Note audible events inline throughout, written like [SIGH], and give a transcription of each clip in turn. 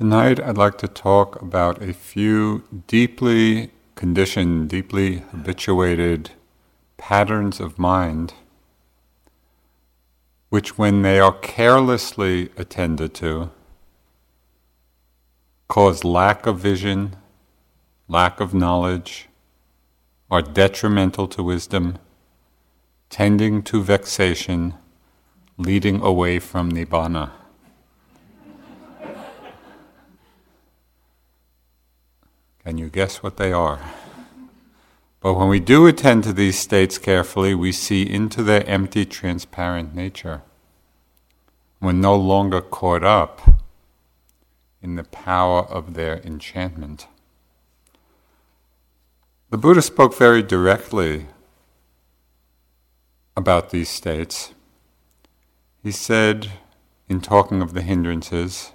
Tonight, I'd like to talk about a few deeply conditioned, deeply habituated patterns of mind, which, when they are carelessly attended to, cause lack of vision, lack of knowledge, are detrimental to wisdom, tending to vexation, leading away from nibbana. Can you guess what they are? But when we do attend to these states carefully, we see into their empty, transparent nature. We're no longer caught up in the power of their enchantment. The Buddha spoke very directly about these states. He said, in talking of the hindrances,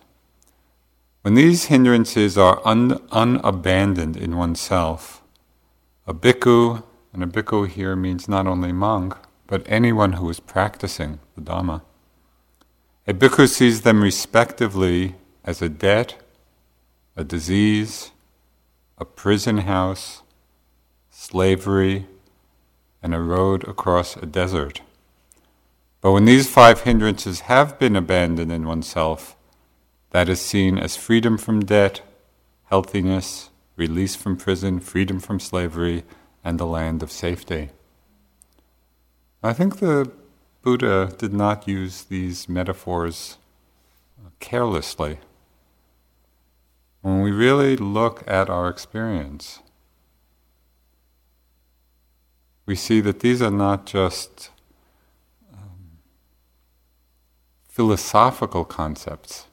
when these hindrances are un- unabandoned in oneself, a bhikkhu, and a bhikkhu here means not only monk, but anyone who is practicing the Dhamma. A bhikkhu sees them respectively as a debt, a disease, a prison house, slavery, and a road across a desert. But when these five hindrances have been abandoned in oneself, that is seen as freedom from debt, healthiness, release from prison, freedom from slavery, and the land of safety. I think the Buddha did not use these metaphors carelessly. When we really look at our experience, we see that these are not just um, philosophical concepts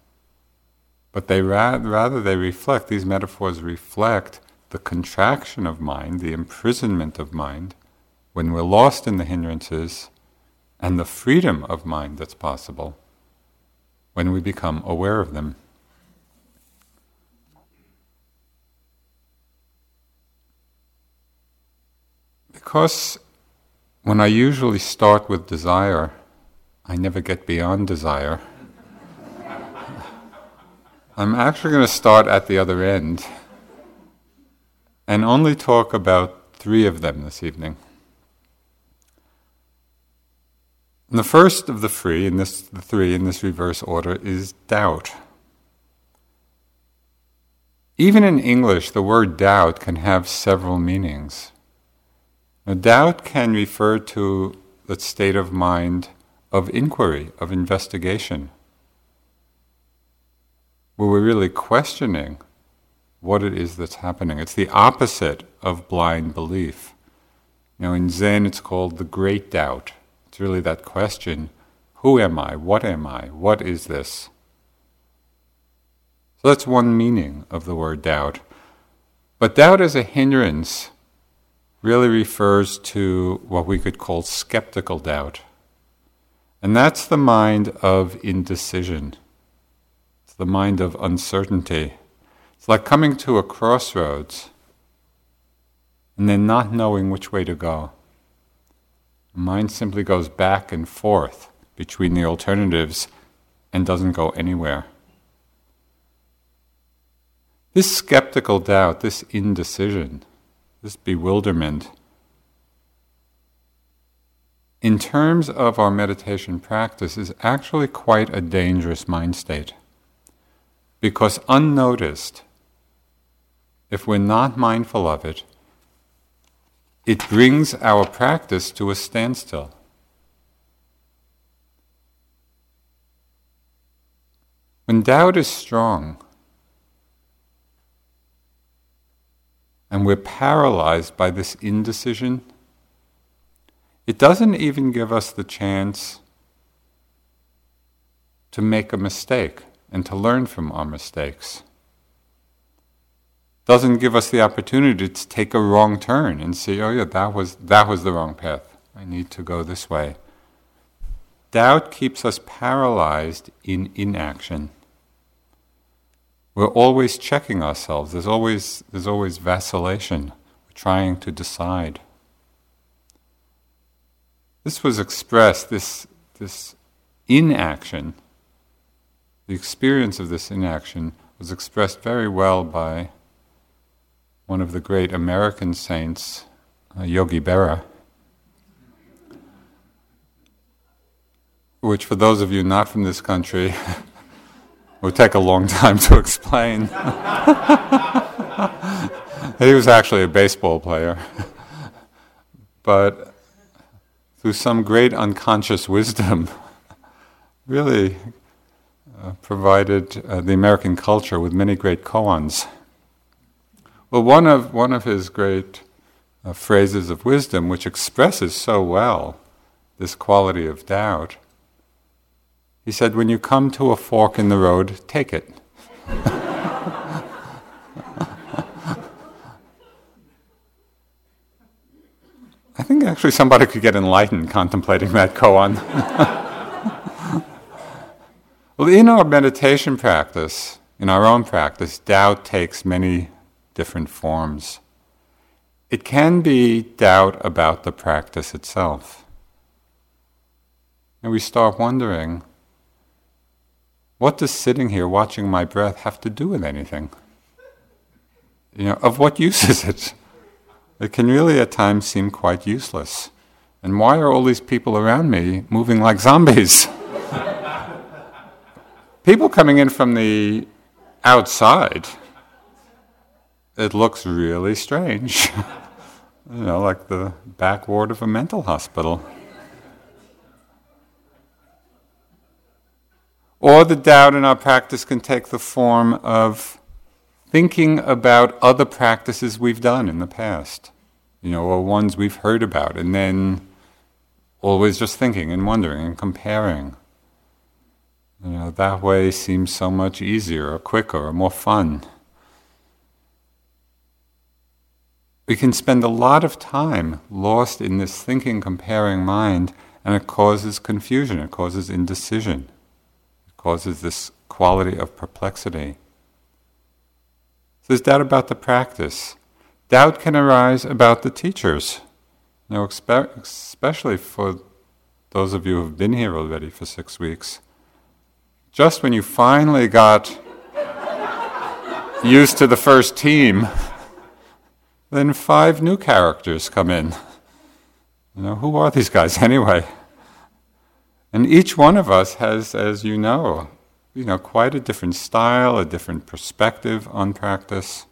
but they ra- rather they reflect, these metaphors reflect the contraction of mind, the imprisonment of mind, when we're lost in the hindrances, and the freedom of mind that's possible when we become aware of them. Because when I usually start with desire, I never get beyond desire. I'm actually going to start at the other end and only talk about three of them this evening. And the first of the three in this the three in this reverse order is doubt. Even in English, the word doubt can have several meanings. Now, doubt can refer to the state of mind of inquiry, of investigation where we're really questioning what it is that's happening. It's the opposite of blind belief. Know, in Zen, it's called the great doubt. It's really that question who am I? What am I? What is this? So that's one meaning of the word doubt. But doubt as a hindrance really refers to what we could call skeptical doubt. And that's the mind of indecision. The mind of uncertainty. It's like coming to a crossroads and then not knowing which way to go. The mind simply goes back and forth between the alternatives and doesn't go anywhere. This skeptical doubt, this indecision, this bewilderment, in terms of our meditation practice, is actually quite a dangerous mind state. Because unnoticed, if we're not mindful of it, it brings our practice to a standstill. When doubt is strong and we're paralyzed by this indecision, it doesn't even give us the chance to make a mistake and to learn from our mistakes. Doesn't give us the opportunity to take a wrong turn and see, oh yeah, that was that was the wrong path. I need to go this way. Doubt keeps us paralyzed in inaction. We're always checking ourselves. There's always there's always vacillation. We're trying to decide. This was expressed, this this inaction the experience of this inaction was expressed very well by one of the great American saints, uh, Yogi Berra, which, for those of you not from this country, [LAUGHS] would take a long time to explain. [LAUGHS] he was actually a baseball player. [LAUGHS] but through some great unconscious wisdom, really provided uh, the American culture with many great koans. Well, one of, one of his great uh, phrases of wisdom, which expresses so well this quality of doubt, he said, When you come to a fork in the road, take it. [LAUGHS] I think actually somebody could get enlightened contemplating that koan. [LAUGHS] well, in our meditation practice, in our own practice, doubt takes many different forms. It can be doubt about the practice itself. And we start wondering what does sitting here watching my breath have to do with anything? You know, of what [LAUGHS] use is it? It can really at times seem quite useless. And why are all these people around me moving like zombies? [LAUGHS] people coming in from the outside, it looks really strange. [LAUGHS] you know, like the back ward of a mental hospital. Or the doubt in our practice can take the form of thinking about other practices we've done in the past, you know, or ones we've heard about, and then always just thinking and wondering and comparing. You know, that way seems so much easier or quicker or more fun. We can spend a lot of time lost in this thinking, comparing mind, and it causes confusion, it causes indecision it causes this quality of perplexity. So there's doubt about the practice. Doubt can arise about the teachers. Know, especially for those of you who have been here already for six weeks. Just when you finally got used to the first team, then five new characters come in. You know, who are these guys [LAUGHS] anyway? And each one of us has, as you know, you know, quite a different style, a different perspective on practice.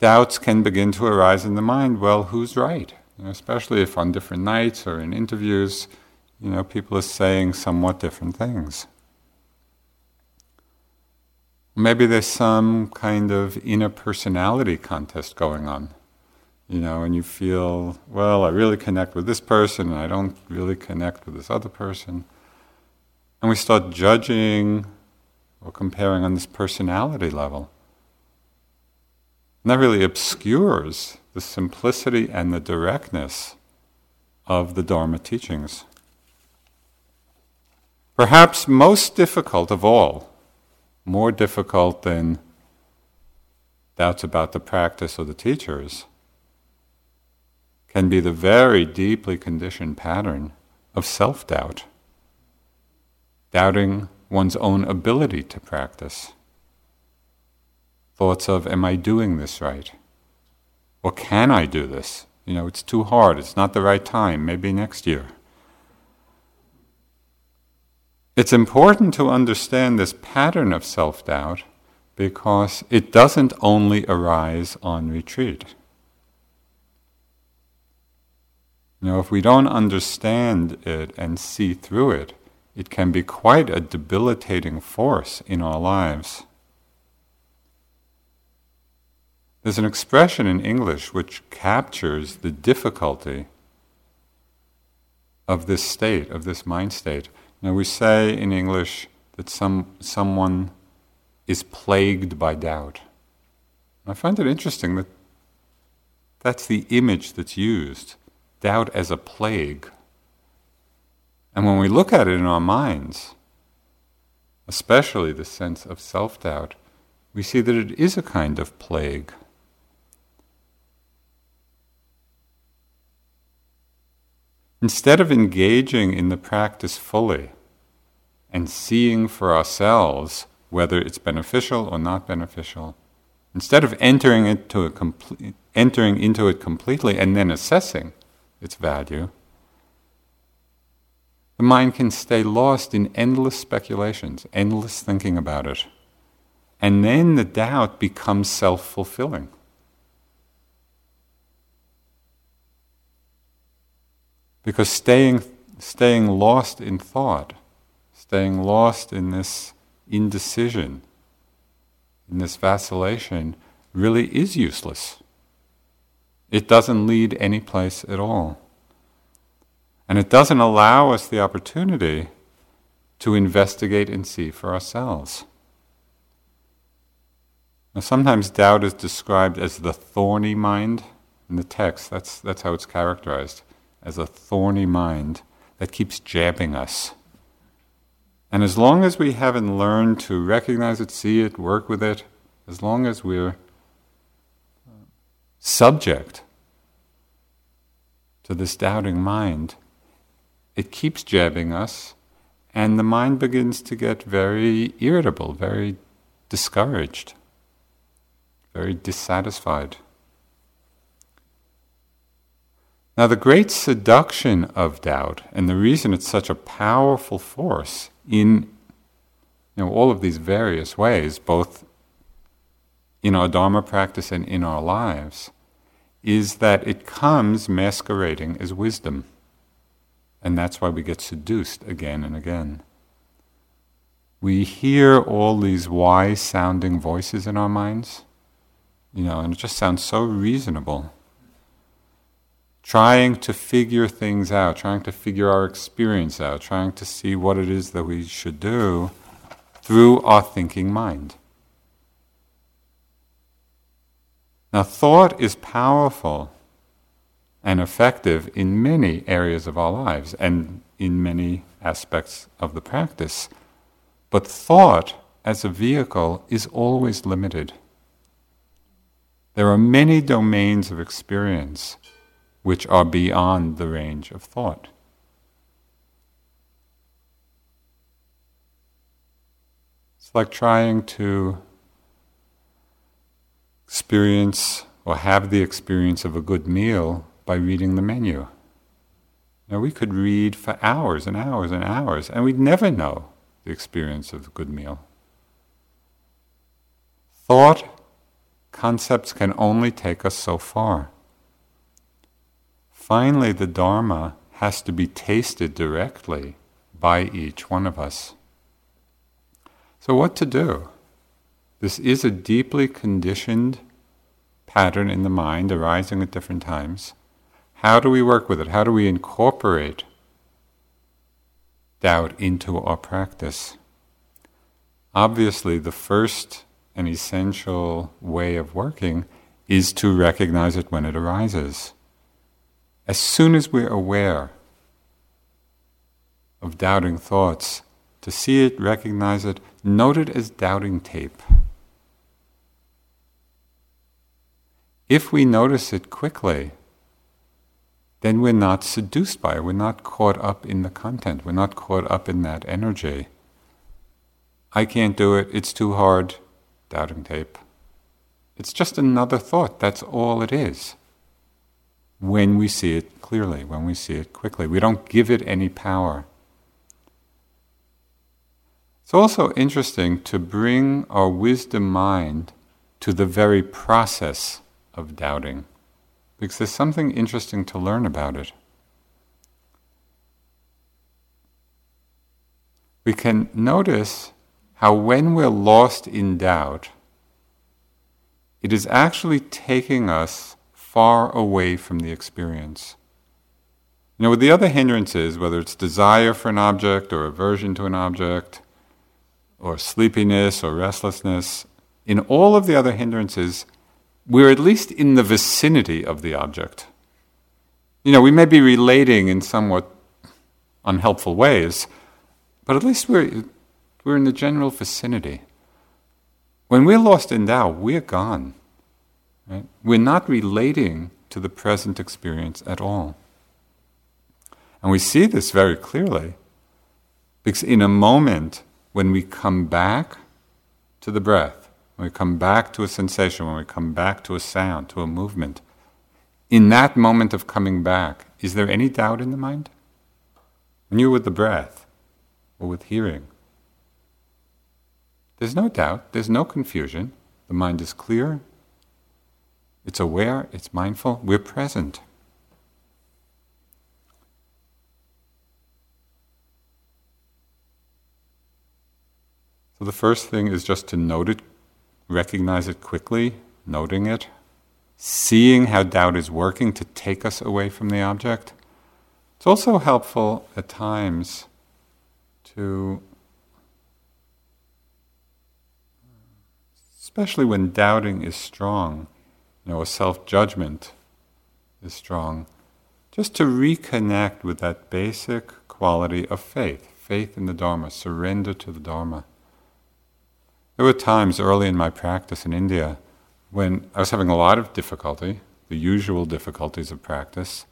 Doubts can begin to arise in the mind. Well, who's right? You know, especially if on different nights or in interviews, you know, people are saying somewhat different things. Maybe there's some kind of inner personality contest going on you know, and you feel, well, I really connect with this person and I don't really connect with this other person. And we start judging or comparing on this personality level. And that really obscures the simplicity and the directness of the Dharma teachings. Perhaps most difficult of all, more difficult than doubts about the practice or the teachers, can be the very deeply conditioned pattern of self doubt, doubting one's own ability to practice. Thoughts of, Am I doing this right? Or can I do this? You know, it's too hard, it's not the right time, maybe next year. It's important to understand this pattern of self doubt because it doesn't only arise on retreat. Know, if we don't understand it and see through it, it can be quite a debilitating force in our lives. There's an expression in English which captures the difficulty of this state, of this mind state. Now, we say in English that some, someone is plagued by doubt. I find it interesting that that's the image that's used doubt as a plague. And when we look at it in our minds, especially the sense of self doubt, we see that it is a kind of plague. Instead of engaging in the practice fully and seeing for ourselves whether it's beneficial or not beneficial. Instead of entering into, a complete, entering into it completely and then assessing its value, the mind can stay lost in endless speculations, endless thinking about it. And then the doubt becomes self fulfilling. Because staying, staying lost in thought, staying lost in this indecision, in this vacillation, really is useless. It doesn't lead any place at all. And it doesn't allow us the opportunity to investigate and see for ourselves. Now, sometimes doubt is described as the thorny mind in the text. That's, that's how it's characterized as a thorny mind that keeps jabbing us. And as long as we haven't learned to recognize it, see it, work with it, as long as we're subject to this doubting mind, it keeps jabbing us, and the mind begins to get very irritable, very discouraged, very dissatisfied. Now, the great seduction of doubt, and the reason it's such a powerful force in you know, all of these various ways, both in our Dharma practice and in our lives, is that it comes masquerading as wisdom. And that's why we get seduced again and again. We hear all these wise sounding voices in our minds, you know, and it just sounds so reasonable trying to figure things out, trying to figure our experience out, trying to see what it is that we should do through our thinking mind. Now, thought is powerful and effective in many areas of our lives and in many aspects of the practice. But thought as a vehicle is always limited. There are many domains of experience which are beyond the range of thought. It's like trying to experience or have the experience of a good meal by reading the menu. Now, we could read for hours and hours and hours, and we'd never know the experience of a good meal. Thought concepts can only take us so far. Finally, the Dharma has to be tasted directly by each one of us. So, what to do? This is a deeply conditioned pattern in the mind arising at different times. How do we work with it? How do we incorporate doubt into our practice? Obviously, the first and essential way of working is to recognize it when it arises. As soon as we're aware of doubting thoughts, to see it, recognize it, note it as doubting tape. If we notice it quickly, then we're not seduced by it. We're not caught up in the content. We're not caught up in that energy. I can't do it. It's too hard. Doubting tape. It's just another thought. That's all it is when we see it clearly, when we see it quickly. We don't give it any power. It's also interesting to bring our wisdom mind to the very process of doubting, because there's something interesting to learn about it. We can notice how, when we're lost in doubt, it is actually taking us far away from the experience. You know, with the other hindrances, whether it's desire for an object or aversion to an object, or sleepiness or restlessness, in all of the other hindrances, we're at least in the vicinity of the object. You know, we may be relating in somewhat unhelpful ways, but at least we're, we're in the general vicinity. When we're lost in doubt, we're gone. Right? We're not relating to the present experience at all. And we see this very clearly Because in a moment, when we come back to the breath, when we come back to a sensation, when we come back to a sound, to a movement, in that moment of coming back, is there any doubt in the mind? When you're with the breath or with hearing, there's no doubt, there's no confusion. The mind is clear, it's aware, it's mindful, we're present. So the first thing is just to note it, recognize it quickly, noting it, seeing how doubt is working to take us away from the object. It's also helpful at times to, especially when doubting is strong, you know, self judgment is strong, just to reconnect with that basic quality of faith faith in the Dharma, surrender to the Dharma. There were times early in my practice in India when I was having a lot of difficulty, the usual difficulties of practice,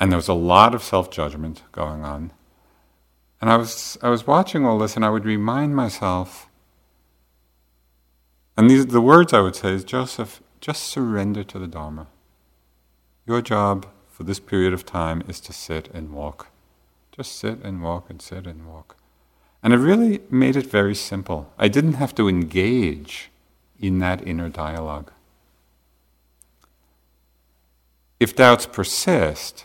and there was a lot of self judgment going on. And I was, I was watching all this, and I would remind myself, and these the words I would say is Joseph, just surrender to the Dharma. Your job for this period of time is to sit and walk. Just sit and walk and sit and walk. And it really made it very simple. I didn't have to engage in that inner dialogue. If doubts persist,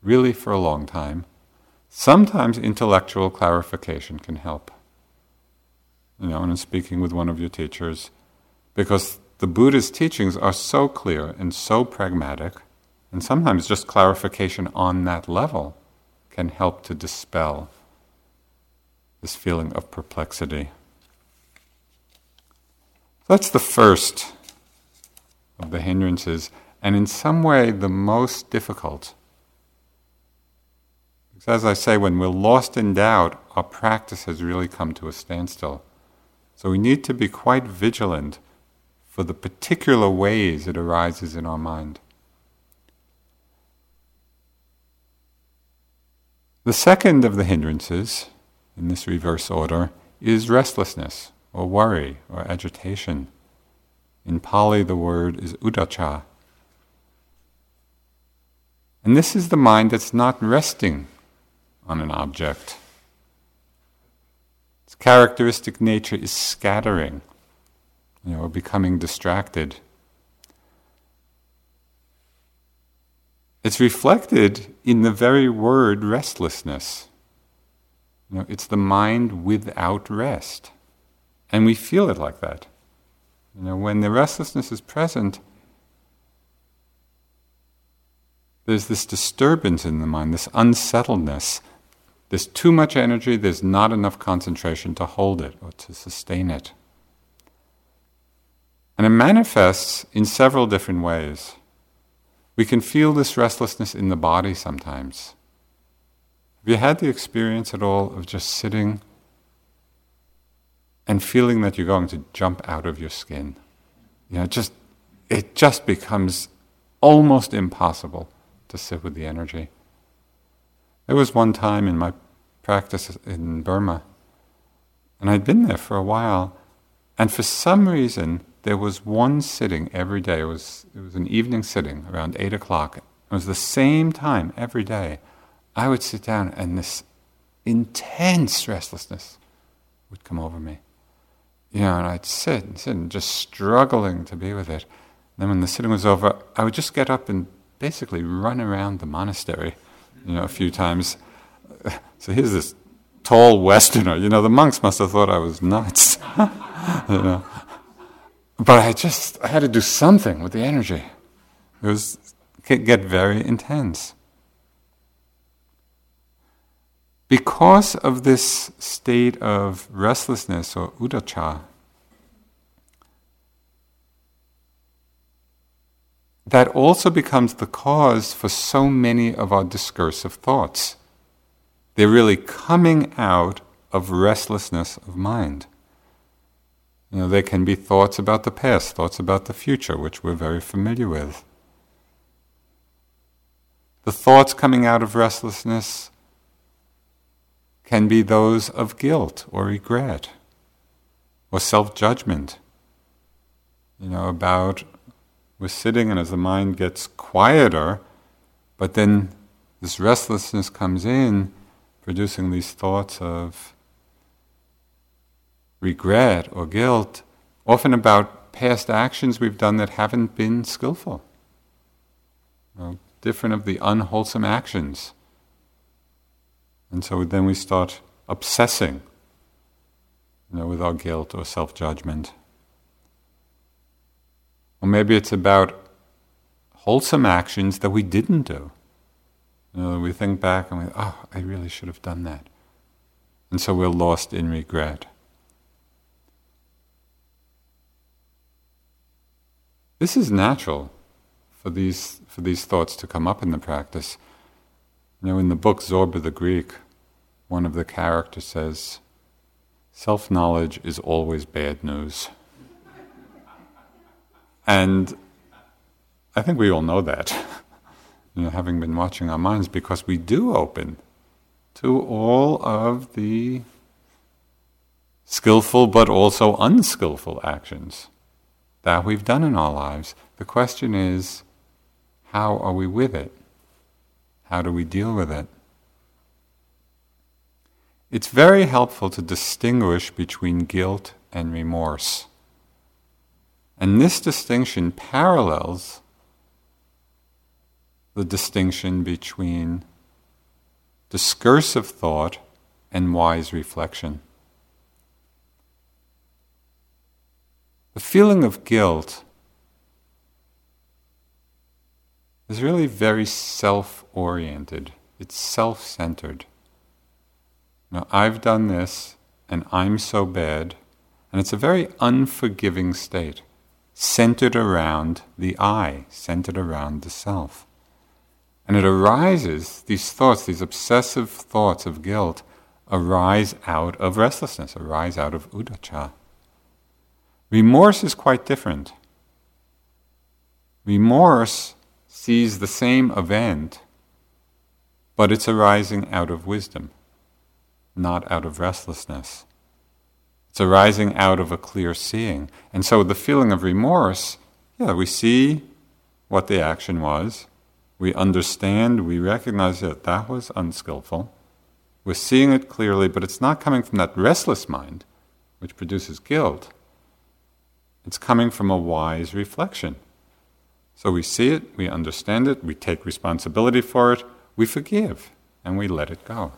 really for a long time, sometimes intellectual clarification can help. You know, and I'm speaking with one of your teachers, because the Buddha's teachings are so clear and so pragmatic, and sometimes just clarification on that level can help to dispel this feeling of perplexity. That's the first of the hindrances, and in some way the most difficult. Because as I say, when we're lost in doubt, our practice has really come to a standstill. So we need to be quite vigilant for the particular ways it arises in our mind. The second of the hindrances in this reverse order is restlessness or worry or agitation. In Pali, the word is uddhacca. And this is the mind that's not resting on an object. Its characteristic nature is scattering, you know, becoming distracted. It's reflected in the very word restlessness. You know, it's the mind without rest. And we feel it like that. You know, when the restlessness is present, there's this disturbance in the mind, this unsettledness. There's too much energy, there's not enough concentration to hold it or to sustain it. And it manifests in several different ways. We can feel this restlessness in the body sometimes. Have you had the experience at all of just sitting and feeling that you're going to jump out of your skin? You know, just it just becomes almost impossible to sit with the energy. There was one time in my practice in Burma, and I'd been there for a while, and for some reason there was one sitting every day. It was it was an evening sitting around eight o'clock. It was the same time every day. I would sit down and this intense restlessness would come over me. You know, and I'd sit and sit and just struggling to be with it. And then when the sitting was over, I would just get up and basically run around the monastery, you know, a few times. [LAUGHS] So here's this tall Westerner. You know, the monks must have thought I was nuts. [LAUGHS] you know. But I just I had to do something with the energy. It was could get very intense. Because of this state of restlessness or uddhacca, that also becomes the cause for so many of our discursive thoughts. They're really coming out of restlessness of mind. You know, they can be thoughts about the past, thoughts about the future, which we're very familiar with. The thoughts coming out of restlessness can be those of guilt or regret or self judgment. You know, about we're sitting and as the mind gets quieter, but then this restlessness comes in, producing these thoughts of regret or guilt, often about past actions we've done that haven't been skillful. Different of the unwholesome actions. And so then we start obsessing you know, with our guilt or self judgment. Or maybe it's about wholesome actions that we didn't do. You know, we think back and we, oh, I really should have done that. And so we're lost in regret. This is natural for these, for these thoughts to come up in the practice. You know, in the book Zorba the Greek, one of the characters says, Self knowledge is always bad news. and I think we all know that, [LAUGHS] you know, having been watching our minds, because we do open to all of the skillful but also unskillful actions that we've done in our lives. The question is, how are we with it? How do we deal with it? It's very helpful to distinguish between guilt and remorse. And this distinction parallels the distinction between discursive thought and wise reflection. The feeling of guilt is really very self oriented, it's self centered. Now, I've done this, and I'm so bad. And it's a very unforgiving state, centered around the I, centered around the self. And it arises, these thoughts, these obsessive thoughts of guilt, arise out of restlessness, arise out of uddhacca. Remorse is quite different. Remorse sees the same event, but it's arising out of wisdom not out of restlessness. It's arising out of a clear seeing. And so the feeling of remorse, yeah, we see what the action was, we understand, we recognize that that was unskillful. We're seeing it clearly, but it's not coming from that restless mind, which produces guilt. It's coming from a wise reflection. So we see it, we understand it, we take responsibility for it, we forgive, and we let it go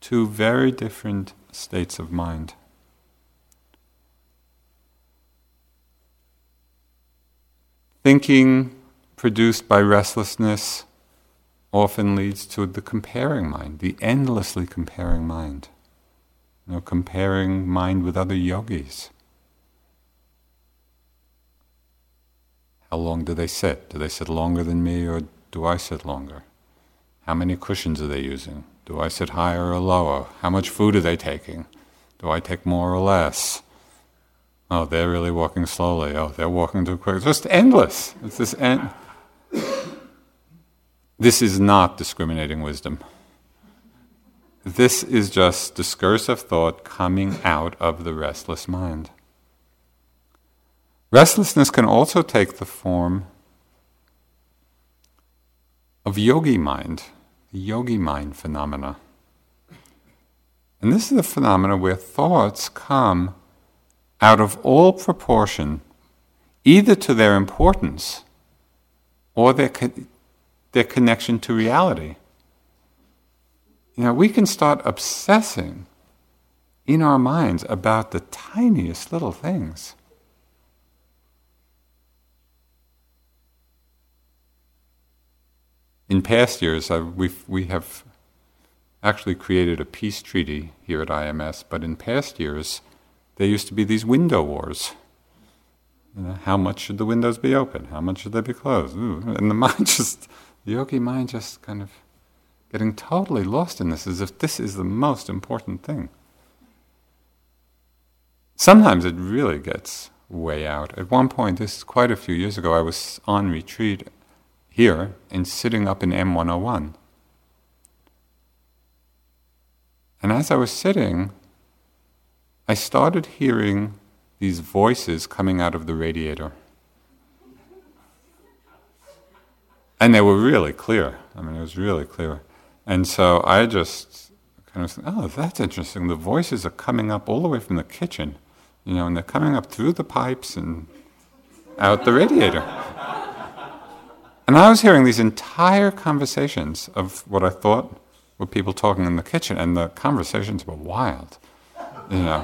two very different states of mind. Thinking produced by restlessness often leads to the comparing mind, the endlessly comparing mind. You know, comparing mind with other yogis. How long do they sit? Do they sit longer than me or do I sit longer? How many cushions are they using? Do I sit higher or lower? How much food are they taking? Do I take more or less? Oh, they're really walking slowly. Oh, they're walking too quick. It's just endless. It's this end. This is not discriminating wisdom. This is just discursive thought coming out of the restless mind. Restlessness can also take the form of yogi mind the yogi mind phenomena. And this is a phenomena where thoughts come out of all proportion, either to their importance or their, co- their connection to reality. You know, we can start obsessing in our minds about the tiniest little things. In past years, we've, we have actually created a peace treaty here at IMS, but in past years, there used to be these window wars. You know, how much should the windows be open? How much should they be closed? Ooh. And the [LAUGHS] mind just, the yogi mind just kind of getting totally lost in this as if this is the most important thing. Sometimes it really gets way out. At one point, this is quite a few years ago, I was on retreat here and sitting up in M101. And as I was sitting, I started hearing these voices coming out of the radiator. And they were really clear. I mean, it was really clear. And so I just kind of said, oh, that's interesting. The voices are coming up all the way from the kitchen, you know, and they're coming up through the pipes and out the radiator. And I was hearing these entire conversations of what I thought were people talking in the kitchen, and the conversations were wild. You know,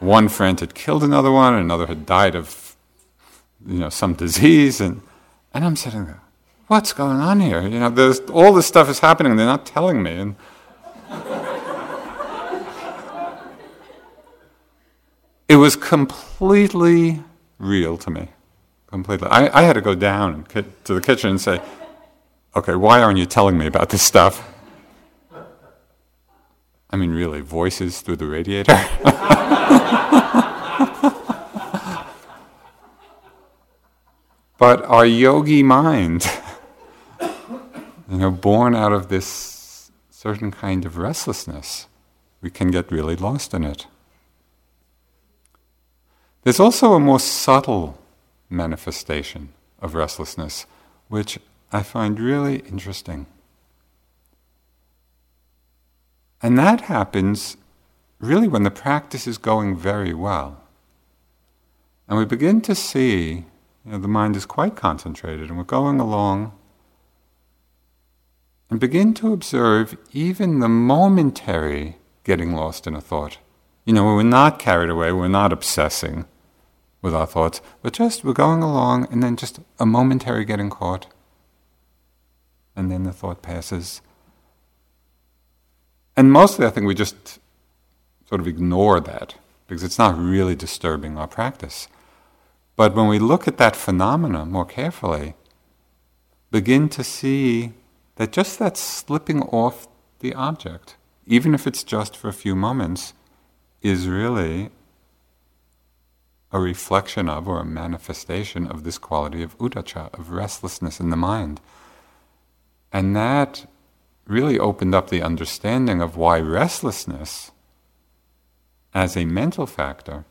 one friend had killed another one, another had died of, you know, some disease, and and I'm sitting there, what's going on here? You know, there's all this stuff is happening, and they're not telling me, and. it was completely real to me. Completely. I, I had to go down to the kitchen and say, okay, why aren't you telling me about this stuff? I mean, really, voices through the radiator? [LAUGHS] but our yogi mind, [LAUGHS] you know, born out of this certain kind of restlessness, we can get really lost in it. There's also a more subtle manifestation of restlessness, which I find really interesting. And that happens really when the practice is going very well. And we begin to see, you know, the mind is quite concentrated and we're going along and begin to observe even the momentary getting lost in a thought. You know, we're not carried away, we're not obsessing with our thoughts, but just we're going along and then just a momentary getting caught. And then the thought passes. And mostly I think we just sort of ignore that because it's not really disturbing our practice. But when we look at that phenomena more carefully, begin to see that just that slipping off the object, even if it's just for a few moments, is really a reflection of or a manifestation of this quality of uddhacca, of restlessness in the mind. And that really opened up the understanding of why restlessness, as a mental factor,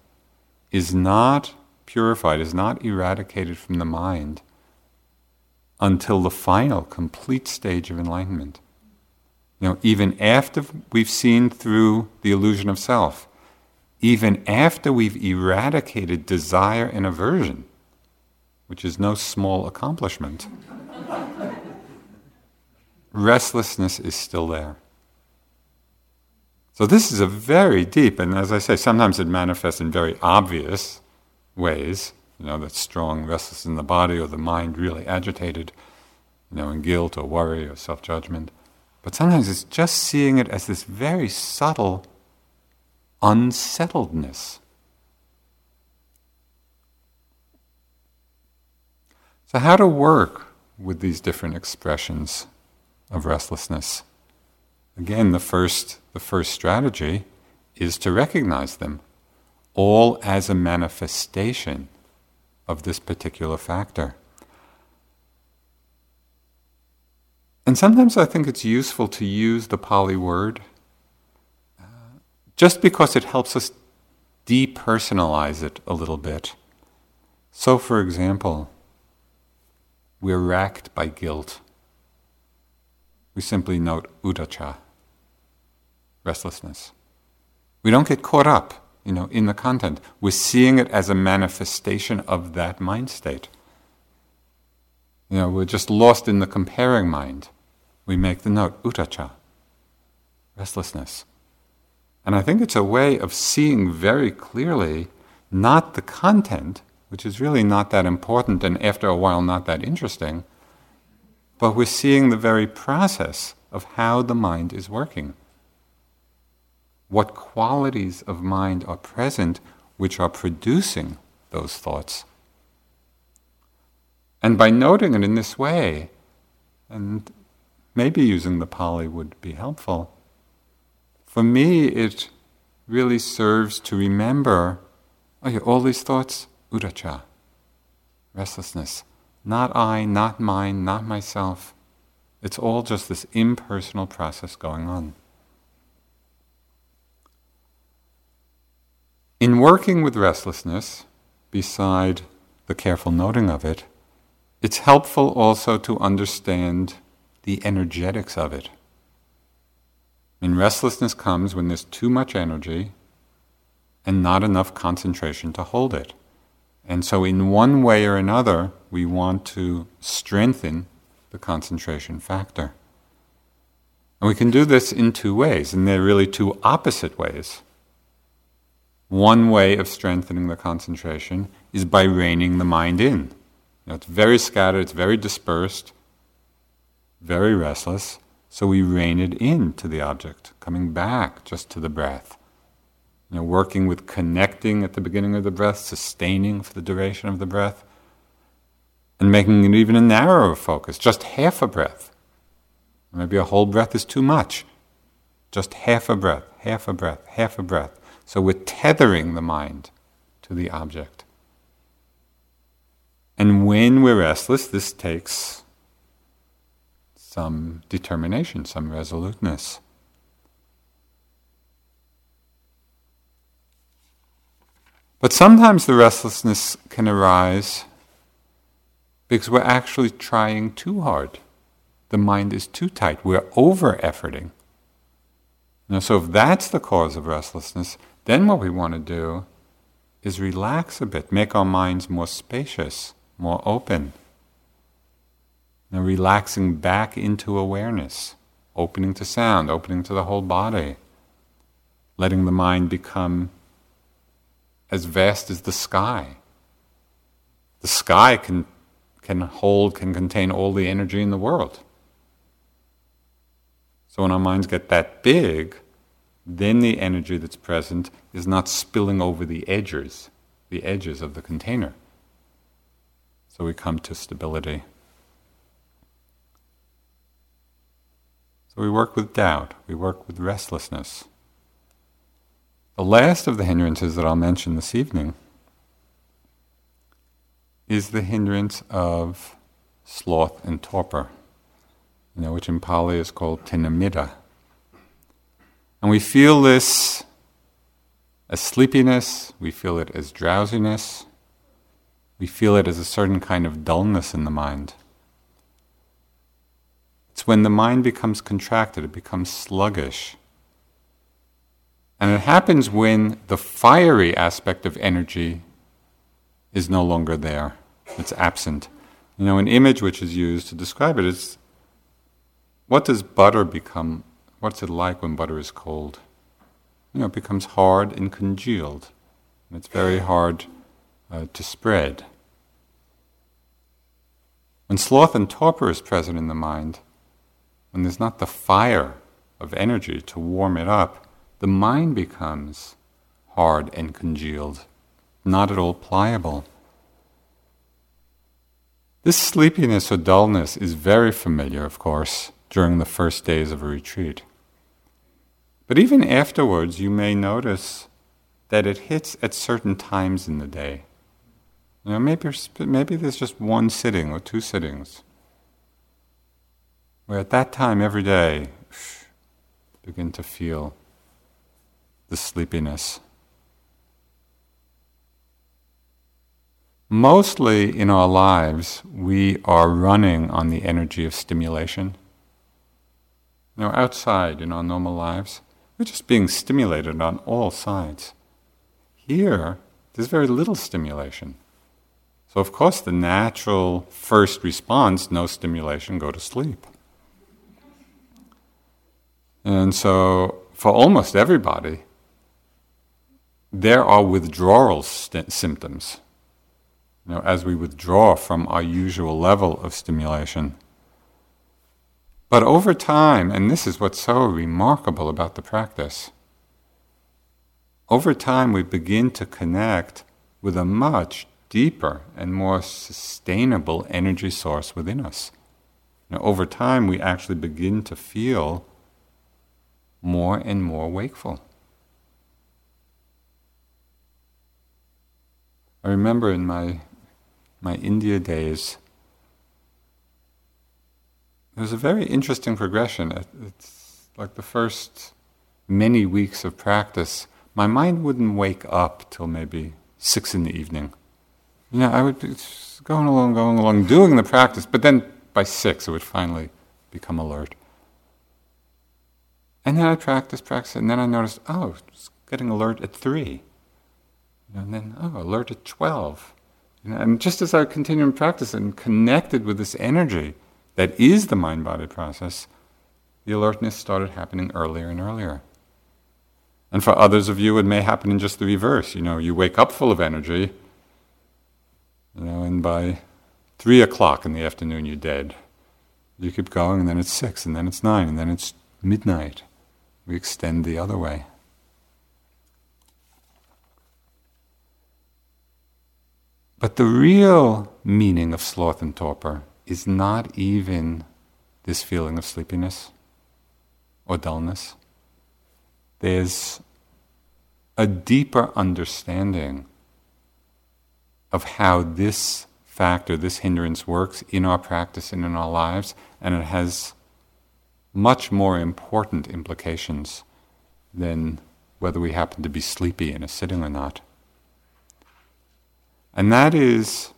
is not purified, is not eradicated from the mind until the final, complete stage of enlightenment. You know, even after we've seen through the illusion of self, even after we've eradicated desire and aversion, which is no small accomplishment restlessness is still there. So, this is a very deep, and as I say, sometimes it manifests in very obvious ways. You know, that strong restlessness in the body or the mind really agitated, you know, in guilt or worry or self judgment. But sometimes it's just seeing it as this very subtle unsettledness. So, how to work with these different expressions of restlessness. Again, the first, the first strategy is to recognize them all as a manifestation of this particular factor. And sometimes I think it's useful to use the Pali word just because it helps us depersonalize it a little bit. So, for example, we're racked by guilt we simply note uddhacca, restlessness. We don't get caught up, you know, in the content. We're seeing it as a manifestation of that mind state. You know, we're just lost in the comparing mind. We make the note uddhacca, restlessness. And I think it's a way of seeing very clearly not the content, which is really not that important and after a while not that interesting, but we're seeing the very process of how the mind is working. What qualities of mind are present which are producing those thoughts. And by noting it in this way, and maybe using the Pali would be helpful, for me, it really serves to remember all these thoughts, uddhacca, restlessness. Not I, not mine, not myself. It's all just this impersonal process going on. In working with restlessness, beside the careful noting of it, it's helpful also to understand the energetics of it. And restlessness comes when there's too much energy and not enough concentration to hold it. And so, in one way or another, we want to strengthen the concentration factor. And we can do this in two ways, and they're really two opposite ways. One way of strengthening the concentration is by reining the mind in. You know, it's very scattered, it's very dispersed, very restless, so we rein it in to the object, coming back just to the breath. You know, working with connecting at the beginning of the breath, sustaining for the duration of the breath, and making it even a narrower focus, just half a breath. Maybe a whole breath is too much. Just half a breath, half a breath, half a breath. So we're tethering the mind to the object. And when we're restless, this takes some determination, some resoluteness. But sometimes the restlessness can arise because we're actually trying too hard. The mind is too tight. We're over efforting. Now, so if that's the cause of restlessness, then what we want to do is relax a bit, make our minds more spacious, more open. Relaxing back into awareness, opening to sound, opening to the whole body, letting the mind become as vast as the sky. The sky can, can hold, can contain all the energy in the world. So when our minds get that big, then the energy that's present is not spilling over the edges, the edges of the container. So we come to stability. So we work with doubt, we work with restlessness. The last of the hindrances that I'll mention this evening is the hindrance of sloth and torpor, you know, which in Pali is called thina-middha. And we feel this as sleepiness, we feel it as drowsiness, we feel it as a certain kind of dullness in the mind. When the mind becomes contracted, it becomes sluggish and it happens when the fiery aspect of energy is no longer there, it's absent. You know, an image which is used to describe it is what does butter become? What's it like when butter is cold? You know, it becomes hard and congealed. And it's very hard uh, to spread. When sloth and torpor is present in the mind, when there's not the fire of energy to warm it up, the mind becomes hard and congealed, not at all pliable. This sleepiness or dullness is very familiar, of course, during the first days of a retreat. But even afterwards, you may notice that it hits at certain times in the day. You know, maybe, maybe there's just one sitting or two sittings where at that time every day begin to feel the sleepiness. Mostly in our lives, we are running on the energy of stimulation. You know, outside in our normal lives, we're just being stimulated on all sides. Here, there's very little stimulation. So, of course, the natural first response no stimulation, go to sleep. And so, for almost everybody, there are withdrawal st- symptoms. You know, as we withdraw from our usual level of stimulation. But over time, and this is what's so remarkable about the practice, over time we begin to connect with a much deeper and more sustainable energy source within us. Now, over time, we actually begin to feel more and more wakeful. I remember in my my India days, there was a very interesting progression. It's like the first many weeks of practice, my mind wouldn't wake up till maybe six in the evening. You know, I would be going along, going along, doing the practice, but then by six it would finally become alert. And then I practice, practice, and then I noticed, oh, it's getting alert at three. And then, oh, alert at 12. And just as I continued to practice and connected with this energy that is the mind body process, the alertness started happening earlier and earlier. And for others of you, it may happen in just the reverse. You know, you wake up full of energy, you know, and by three o'clock in the afternoon, you're dead. You keep going, and then it's six, and then it's nine, and then it's midnight. We extend the other way. But the real meaning of sloth and torpor is not even this feeling of sleepiness or dullness. There's a deeper understanding of how this factor, this hindrance works in our practice and in our lives, and it has much more important implications than whether we happen to be sleepy in a sitting or not. And that is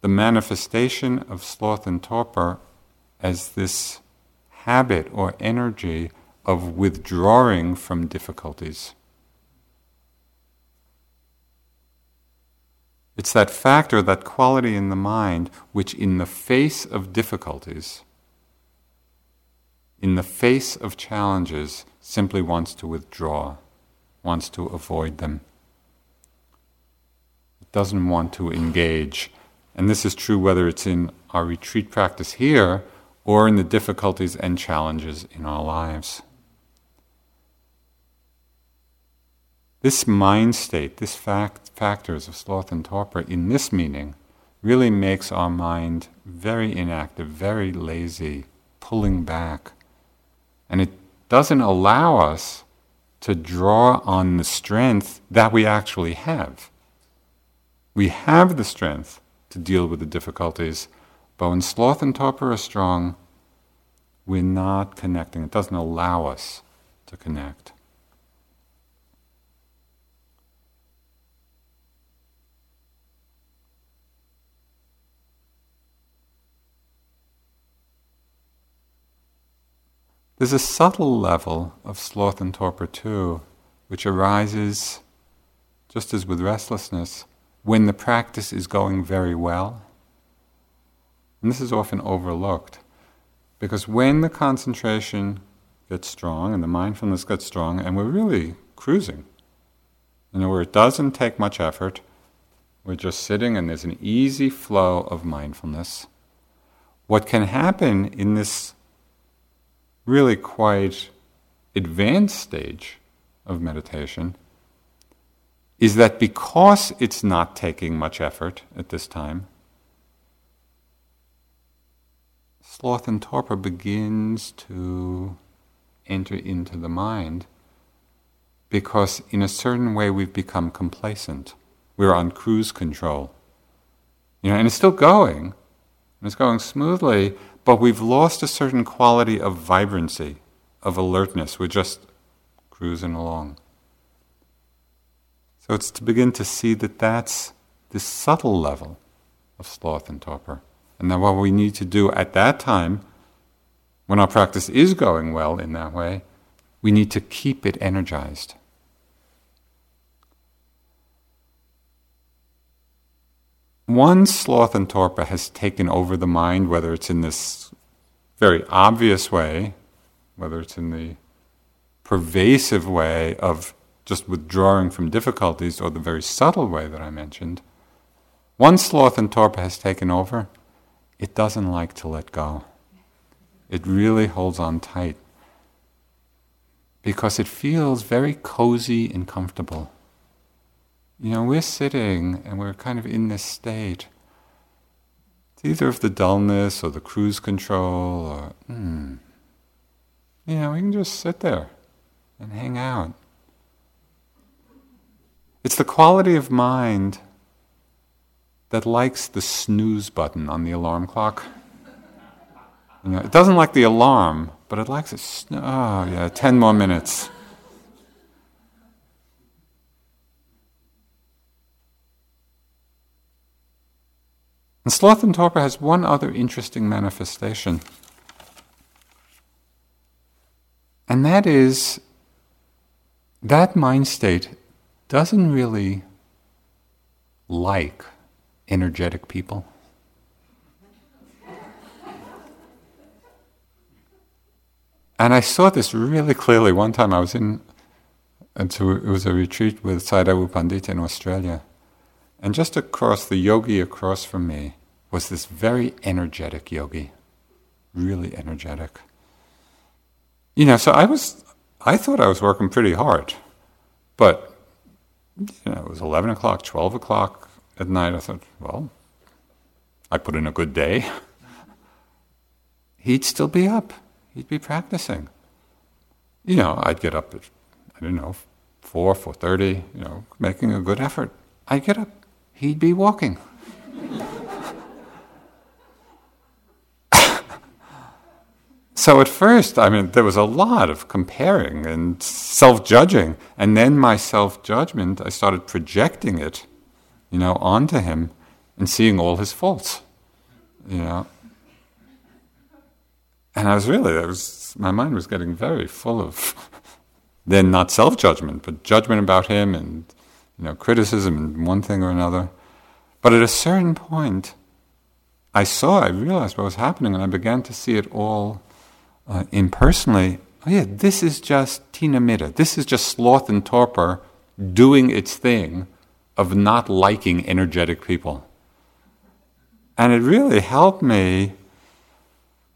the manifestation of sloth and torpor as this habit or energy of withdrawing from difficulties. It's that factor, that quality in the mind, which in the face of difficulties, in the face of challenges, simply wants to withdraw, wants to avoid them It doesn't want to engage. And this is true whether it's in our retreat practice here or in the difficulties and challenges in our lives. This mind state, this fact, factors of sloth and torpor, in this meaning, really makes our mind very inactive, very lazy, pulling back. And it doesn't allow us to draw on the strength that we actually have. We have the strength to deal with the difficulties, but when sloth and torpor are strong, we're not connecting. It doesn't allow us to connect. There's a subtle level of sloth and torpor too, which arises just as with restlessness when the practice is going very well. And this is often overlooked because when the concentration gets strong and the mindfulness gets strong, and we're really cruising, you know, where it doesn't take much effort, we're just sitting and there's an easy flow of mindfulness. What can happen in this really quite advanced stage of meditation is that because it's not taking much effort at this time, sloth and torpor begins to enter into the mind because in a certain way we've become complacent. We're on cruise control. You know, and it's still going, and it's going smoothly, but we've lost a certain quality of vibrancy, of alertness. We're just cruising along. So it's to begin to see that that's this subtle level of sloth and torpor. And then what we need to do at that time, when our practice is going well in that way, we need to keep it energized. Once sloth and torpor has taken over the mind, whether it's in this very obvious way, whether it's in the pervasive way of just withdrawing from difficulties, or the very subtle way that I mentioned, once sloth and torpor has taken over, it doesn't like to let go. It really holds on tight because it feels very cozy and comfortable. You know, we're sitting and we're kind of in this state. It's either of the dullness or the cruise control or, hmm. You know, we can just sit there and hang out. It's the quality of mind that likes the snooze button on the alarm clock. You know, it doesn't like the alarm, but it likes it. Sn- oh, yeah, 10 more minutes. Sloth and torpor has one other interesting manifestation. And that is that mind state doesn't really like energetic people. And I saw this really clearly. One time I was in, it was a retreat with Sayadaw Pandita in Australia. And just across, the yogi across from me was this very energetic yogi, really energetic. You know, so I was, I thought I was working pretty hard, but you know, it was eleven o'clock, twelve o'clock at night. I thought, well, I put in a good day. [LAUGHS] He'd still be up. He'd be practicing. You know, I'd get up at, I don't know, four, four thirty. You know, making a good effort. I'd get up he'd be walking. so at first, I mean, there was a lot of comparing and self judging. And then my self judgment, I started projecting it, you know, onto him and seeing all his faults, you know. And I was really, I was, my mind was getting very full of, [LAUGHS] then not self judgment, but judgment about him and you know, criticism and one thing or another. But at a certain point, I saw, I realized what was happening, and I began to see it all uh, impersonally. Oh, yeah, this is just thina-middha. This is just sloth and torpor doing its thing of not liking energetic people. And it really helped me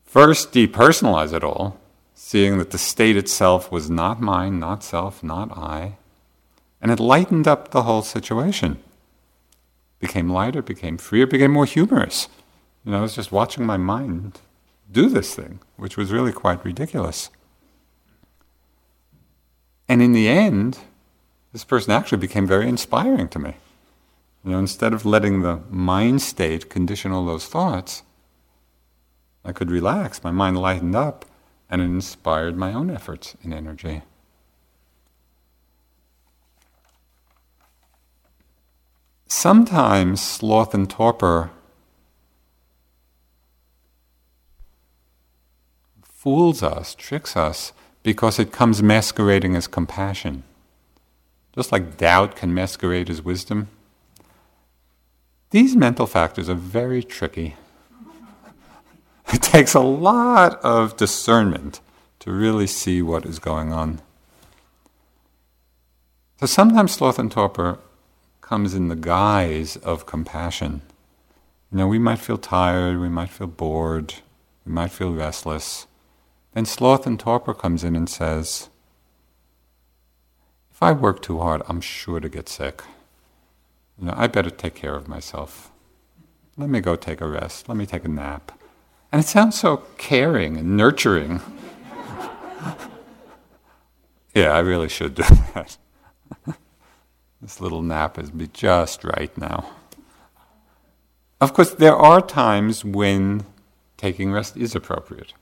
first depersonalize it all, seeing that the state itself was not mine, not self, not I. And it lightened up the whole situation. Became lighter, became freer, became more humorous. You know, I was just watching my mind do this thing, which was really quite ridiculous. And in the end, this person actually became very inspiring to me. You know, instead of letting the mind state condition all those thoughts, I could relax, my mind lightened up, and it inspired my own efforts in energy. Sometimes sloth and torpor fools us, tricks us, because it comes masquerading as compassion. Just like doubt can masquerade as wisdom. These mental factors are very tricky. [LAUGHS] It takes a lot of discernment to really see what is going on. So sometimes sloth and torpor comes in the guise of compassion. You know, we might feel tired, we might feel bored, we might feel restless. Then sloth and torpor comes in and says, if I work too hard, I'm sure to get sick. You know, I better take care of myself. Let me go take a rest. Let me take a nap. And it sounds so caring and nurturing. [LAUGHS] yeah, I really should do [LAUGHS] that. This little nap is just right now. Of course, there are times when taking rest is appropriate,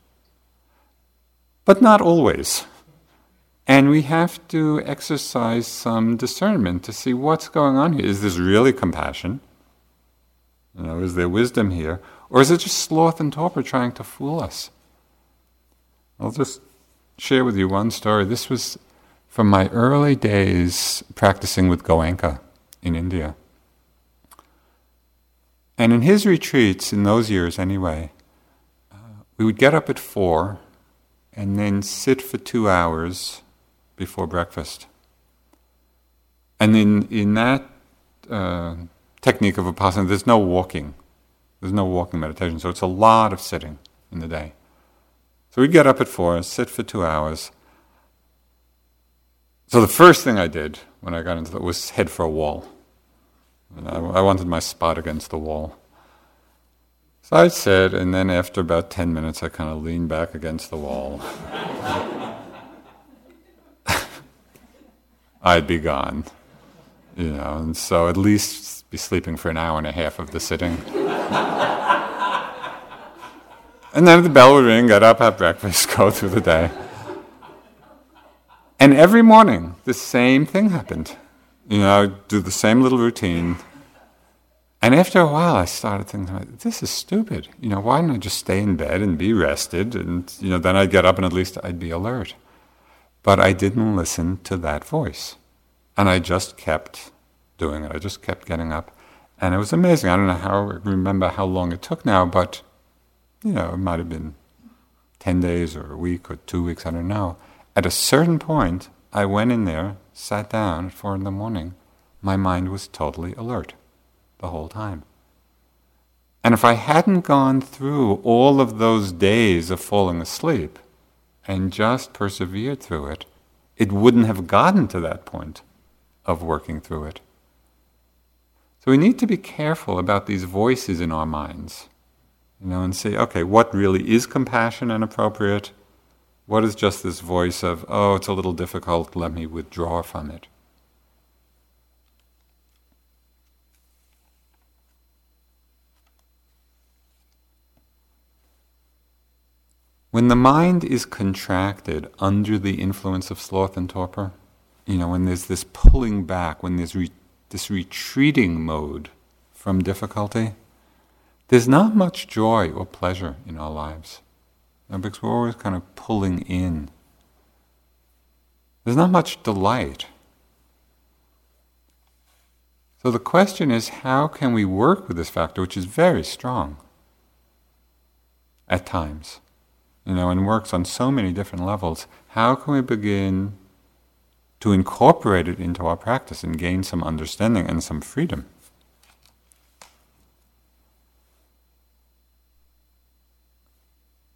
but not always. And we have to exercise some discernment to see what's going on here. Is this really compassion? You know, is there wisdom here? Or is it just sloth and torpor trying to fool us? I'll just share with you one story. This was from my early days practicing with Goenka in India. And in his retreats, in those years anyway, uh, we would get up at four and then sit for two hours before breakfast. And in, in that uh, technique of Vipassana, there's no walking. There's no walking meditation, so it's a lot of sitting in the day. So we'd get up at four, sit for two hours, so the first thing I did when I got into that was head for a wall. I, I wanted my spot against the wall. So I said, and then after about 10 minutes, I kind of leaned back against the wall. [LAUGHS] I'd be gone, you know, and so at least be sleeping for an hour and a half of the sitting. [LAUGHS] and then the bell would ring, get up, have breakfast, [LAUGHS] go through the day. And every morning, the same thing happened. You know, I'd do the same little routine. And after a while, I started thinking, this is stupid. You know, why don't I just stay in bed and be rested? And, you know, then I'd get up and at least I'd be alert. But I didn't listen to that voice. And I just kept doing it. I just kept getting up. And it was amazing. I don't know how, remember how long it took now, but, you know, it might have been 10 days or a week or two weeks, I don't know. At a certain point, I went in there, sat down at four in the morning. My mind was totally alert the whole time. And if I hadn't gone through all of those days of falling asleep and just persevered through it, it wouldn't have gotten to that point of working through it. So we need to be careful about these voices in our minds, you know, and say, okay, what really is compassion and appropriate? What is just this voice of, oh, it's a little difficult, let me withdraw from it? When the mind is contracted under the influence of sloth and torpor, you know, when there's this pulling back, when there's re- this retreating mode from difficulty, there's not much joy or pleasure in our lives. Because we're always kind of pulling in. There's not much delight. So the question is how can we work with this factor, which is very strong at times? you know, and works on so many different levels, how can we begin to incorporate it into our practice and gain some understanding and some freedom?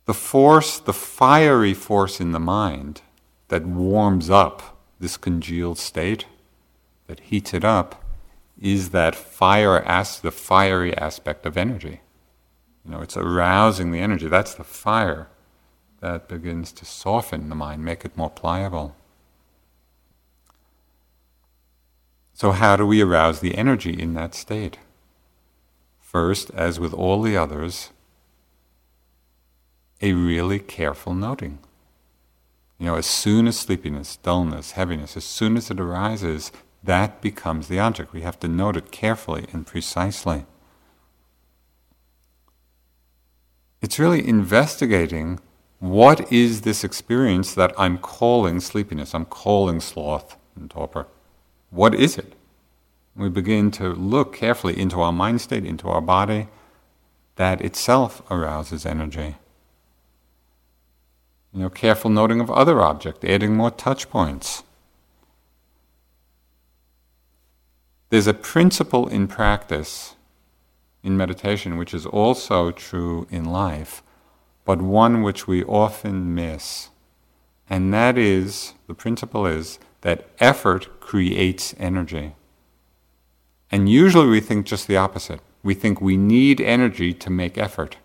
The force, the fiery force in the mind that warms up this congealed state, that heats it up, is that fire as the fiery aspect of energy. You know, it's arousing the energy. That's the fire that begins to soften the mind, make it more pliable. So, how do we arouse the energy in that state? First, as with all the others, a really careful noting. You know, as soon as sleepiness, dullness, heaviness, as soon as it arises, that becomes the object. We have to note it carefully and precisely. It's really investigating what is this experience that I'm calling sleepiness? I'm calling sloth and torpor. What is it? We begin to look carefully into our mind state, into our body. That itself arouses energy. You know, careful noting of other objects, adding more touch points. There's a principle in practice, in meditation, which is also true in life but one which we often miss. And that is the principle is that effort creates energy. And usually we think just the opposite. We think we need energy to make effort.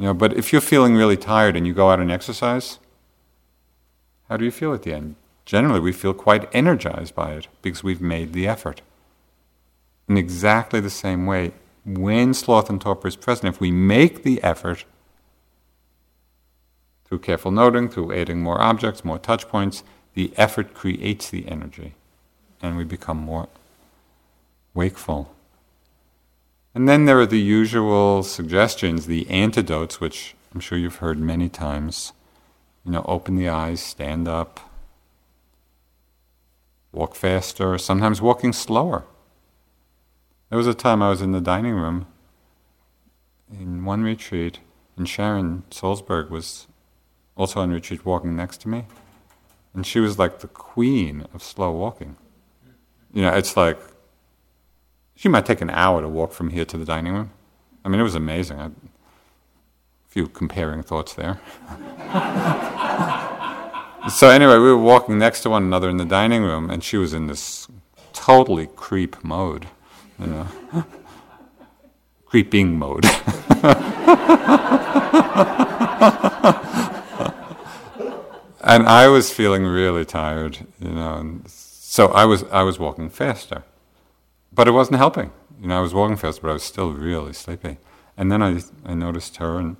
You know, but if you're feeling really tired and you go out and exercise, how do you feel at the end? Generally, we feel quite energized by it because we've made the effort. In exactly the same way, when sloth and torpor is present, if we make the effort, through careful noting, through adding more objects, more touch points, the effort creates the energy, and we become more wakeful. And then there are the usual suggestions, the antidotes, which I'm sure you've heard many times. You know, open the eyes, stand up, walk faster, sometimes walking slower. There was a time I was in the dining room in one retreat, and Sharon Salzberg was also on retreat, walking next to me. And she was like the queen of slow walking. You know, it's like she might take an hour to walk from here to the dining room. I mean, it was amazing. I, a few comparing thoughts there. [LAUGHS] so anyway, we were walking next to one another in the dining room, and she was in this totally creep mode, you know, [LAUGHS] creeping mode. [LAUGHS] and I was feeling really tired, you know. And so I was I was walking faster, but it wasn't helping. You know, I was walking fast, but I was still really sleepy. And then I I noticed her, and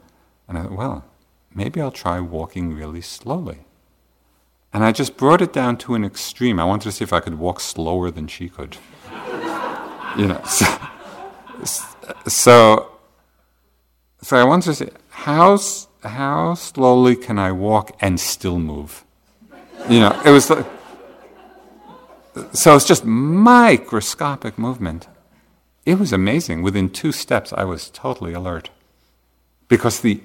and I thought, well, maybe I'll try walking really slowly. And I just brought it down to an extreme. I wanted to see if I could walk slower than she could. [LAUGHS] you know. So, so, so I wanted to say, how, how slowly can I walk and still move? You know, it was like, so it's just microscopic movement. It was amazing. Within two steps, I was totally alert. Because the,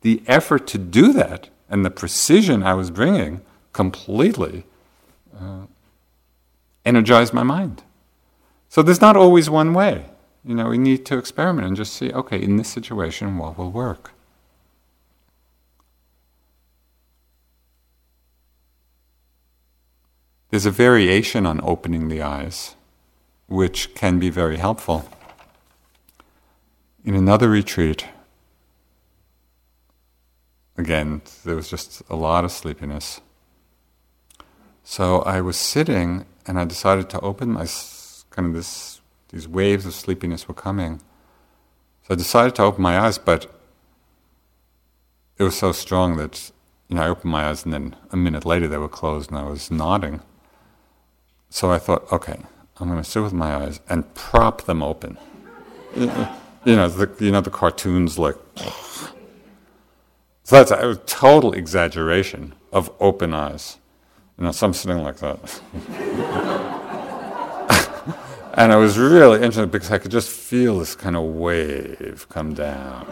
the effort to do that and the precision I was bringing completely uh, energized my mind. So there's not always one way. You know, we need to experiment and just see, okay, in this situation, what will work? There's a variation on opening the eyes, which can be very helpful. In another retreat, again, there was just a lot of sleepiness. So I was sitting and I decided to open my kind of this these waves of sleepiness were coming. So I decided to open my eyes, but it was so strong that you know I opened my eyes and then a minute later they were closed and I was nodding. So I thought, okay, I'm going to sit with my eyes and prop them open. [LAUGHS] you know, the, you know the cartoons like. So [SIGHS] that's a total exaggeration of open eyes. You know, so I'm sitting like that. [LAUGHS] and I was really interested because I could just feel this kind of wave come down.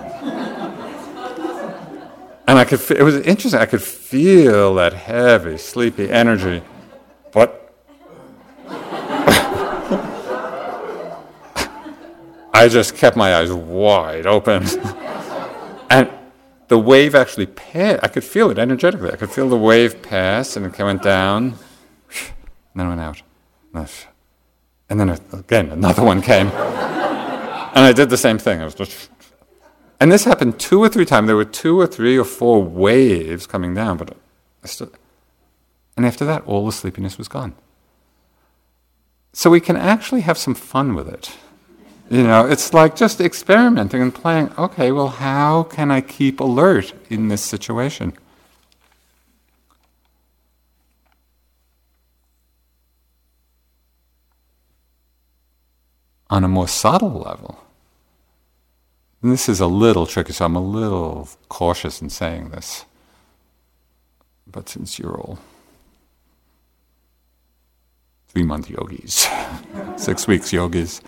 and I could, it was interesting, I could feel that heavy, sleepy energy, but I just kept my eyes wide open. [LAUGHS] and the wave actually passed. I could feel it energetically. I could feel the wave pass and it went down. And then it went out. And then again, another one came. and I did the same thing. I was just. And this happened two or three times. There were two or three or four waves coming down, but I still. And after that, all the sleepiness was gone. So we can actually have some fun with it. You know, it's like just experimenting and playing. Okay, well, how can I keep alert in this situation? On a more subtle level, and this is a little tricky, so I'm a little cautious in saying this. But since you're all three month yogis, [LAUGHS] six weeks yogis,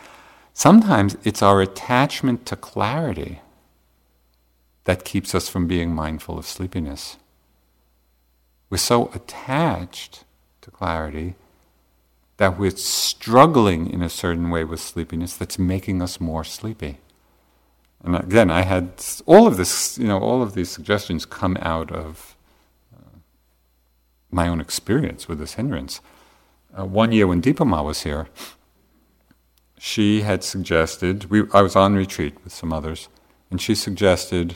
Sometimes it's our attachment to clarity that keeps us from being mindful of sleepiness. We're so attached to clarity that we're struggling in a certain way with sleepiness that's making us more sleepy. And again, I had all of this, you know, all of these suggestions come out of uh, my own experience with this hindrance. Uh, one year when Dipa Ma was here, she had suggested, we, I was on retreat with some others, and she suggested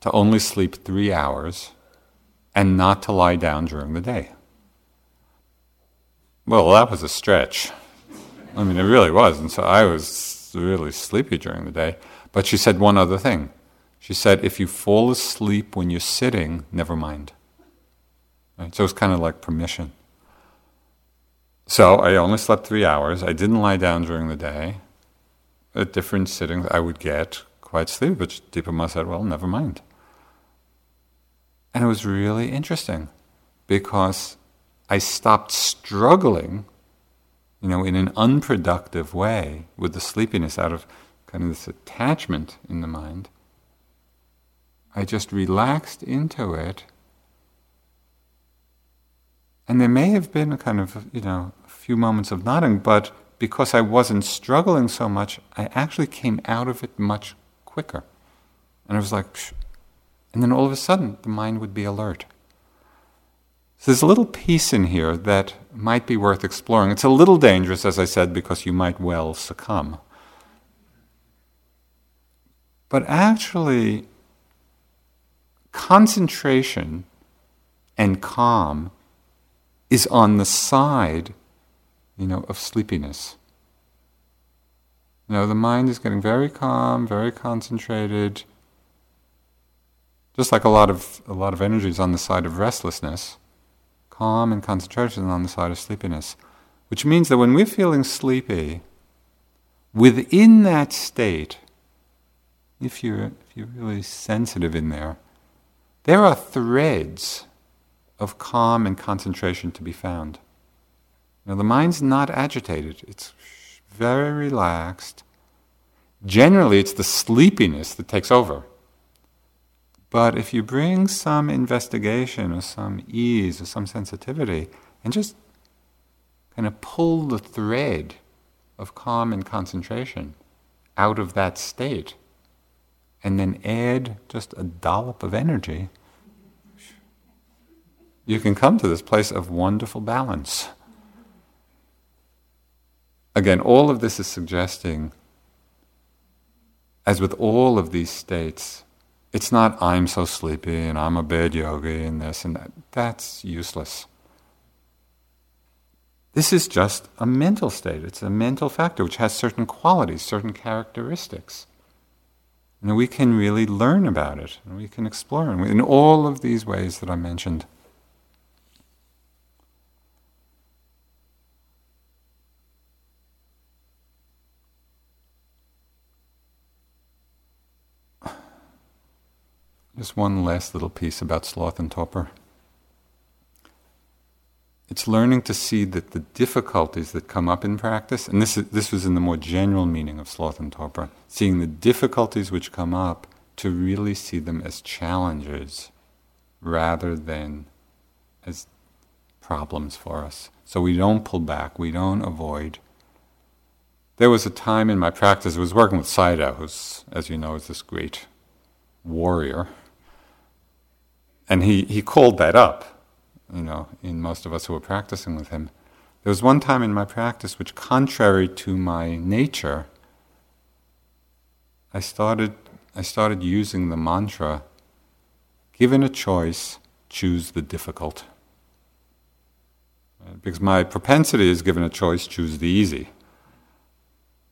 to only sleep three hours and not to lie down during the day. Well, that was a stretch. I mean, it really was. And so I was really sleepy during the day. But she said one other thing. She said, if you fall asleep when you're sitting, never mind. Right? So it's kind of like permission. So I only slept three hours. I didn't lie down during the day. At different sittings, I would get quite sleepy, but Dipa Ma said, well, never mind. And it was really interesting because I stopped struggling, you know, in an unproductive way with the sleepiness out of kind of this attachment in the mind. I just relaxed into it and there may have been a kind of, you know, a few moments of nodding, but because I wasn't struggling so much, I actually came out of it much quicker. And I was like, Psh. and then all of a sudden, the mind would be alert. So there's a little piece in here that might be worth exploring. It's a little dangerous, as I said, because you might well succumb. But actually, concentration and calm is on the side, you know, of sleepiness. You know, the mind is getting very calm, very concentrated. Just like a lot of a lot of energy is on the side of restlessness, calm and concentration is on the side of sleepiness. Which means that when we're feeling sleepy, within that state, if you're, if you're really sensitive in there, there are threads of calm and concentration to be found. Now, the mind's not agitated, it's very relaxed. Generally, it's the sleepiness that takes over. But if you bring some investigation or some ease or some sensitivity and just kind of pull the thread of calm and concentration out of that state, and then add just a dollop of energy, you can come to this place of wonderful balance. Again, all of this is suggesting, as with all of these states, it's not I'm so sleepy and I'm a bad yogi and this and that. That's useless. This is just a mental state. It's a mental factor which has certain qualities, certain characteristics. And we can really learn about it, and we can explore in all of these ways that I mentioned. Just one last little piece about sloth and torpor. It's learning to see that the difficulties that come up in practice, and this, is, this was in the more general meaning of sloth and torpor, seeing the difficulties which come up to really see them as challenges rather than as problems for us. So we don't pull back, we don't avoid. There was a time in my practice, I was working with Sayadaw, who's, as you know, is this great warrior and he, he called that up, you know, in most of us who were practicing with him. There was one time in my practice which, contrary to my nature, I started, I started using the mantra given a choice, choose the difficult. Because my propensity is given a choice, choose the easy.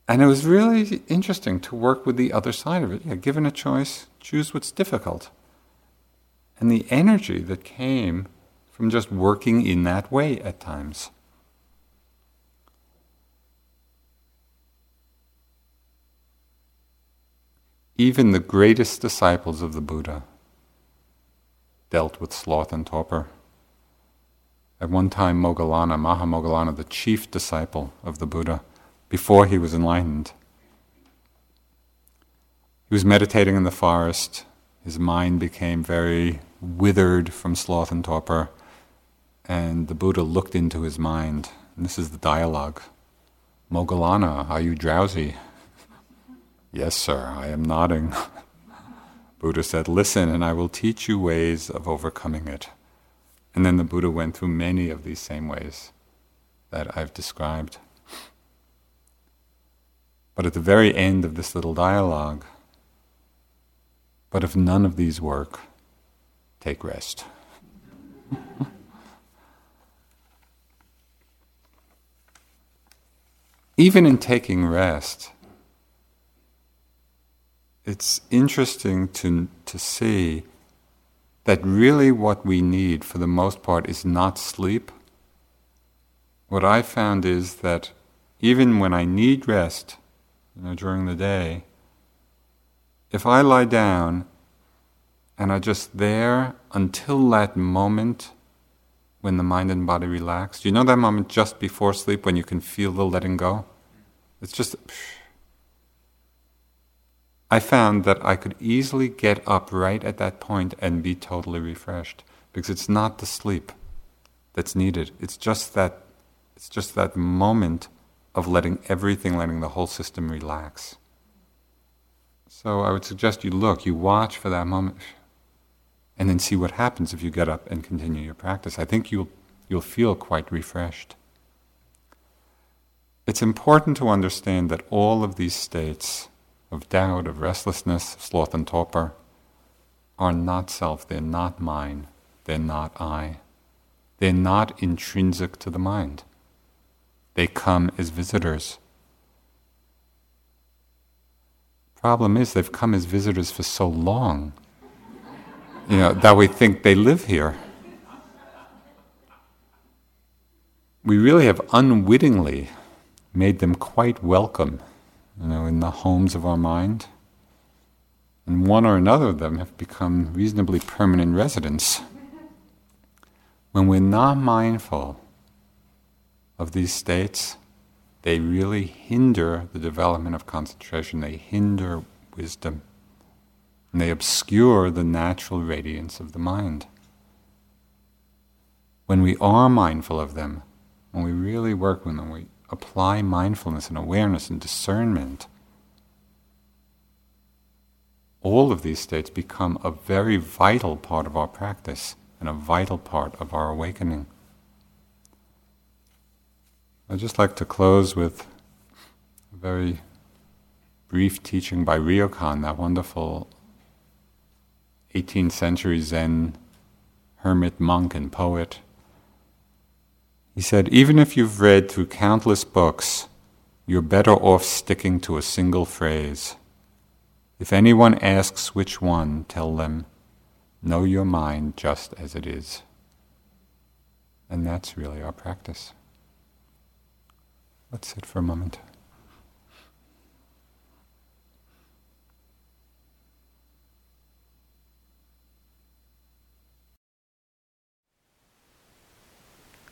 And it was really interesting to work with the other side of it. Yeah, given a choice, choose what's difficult and the energy that came from just working in that way at times. Even the greatest disciples of the Buddha dealt with sloth and torpor. At one time, Moggallana, Mahamoggallana, the chief disciple of the Buddha, before he was enlightened, he was meditating in the forest his mind became very withered from sloth and torpor, and the Buddha looked into his mind. And this is the dialogue Moggallana, are you drowsy? yes, sir, I am nodding. [LAUGHS] Buddha said, Listen, and I will teach you ways of overcoming it. And then the Buddha went through many of these same ways that I've described. But at the very end of this little dialogue, but if none of these work, take rest. [LAUGHS] Even in taking rest, it's interesting to, to see that really what we need for the most part is not sleep. What I found is that even when I need rest, you know, during the day, if I lie down and are just there until that moment when the mind and body relax, you know that moment just before sleep when you can feel the letting go? It's just. I found that I could easily get up right at that point and be totally refreshed because it's not the sleep that's needed. It's just that it's just that moment of letting everything, letting the whole system relax. So I would suggest you look, you watch for that moment, and then see what happens if you get up and continue your practice. I think you'll, you'll feel quite refreshed. It's important to understand that all of these states of doubt, of restlessness, sloth, and torpor are not self, they're not mine, they're not I. They're not intrinsic to the mind. They come as visitors. Problem is, they've come as visitors for so long, you know, that we think they live here. We really have unwittingly made them quite welcome you know, in the homes of our mind. And one or another of them have become reasonably permanent residents. When we're not mindful of these states, they really hinder the development of concentration, they hinder wisdom, and they obscure the natural radiance of the mind. When we are mindful of them, when we really work with them, we apply mindfulness and awareness and discernment, all of these states become a very vital part of our practice and a vital part of our awakening. I'd just like to close with a very brief teaching by Ryokan, that wonderful 18th century Zen hermit, monk, and poet. He said, Even if you've read through countless books, you're better off sticking to a single phrase. If anyone asks which one, tell them, Know your mind just as it is. And that's really our practice. Let's sit for a moment.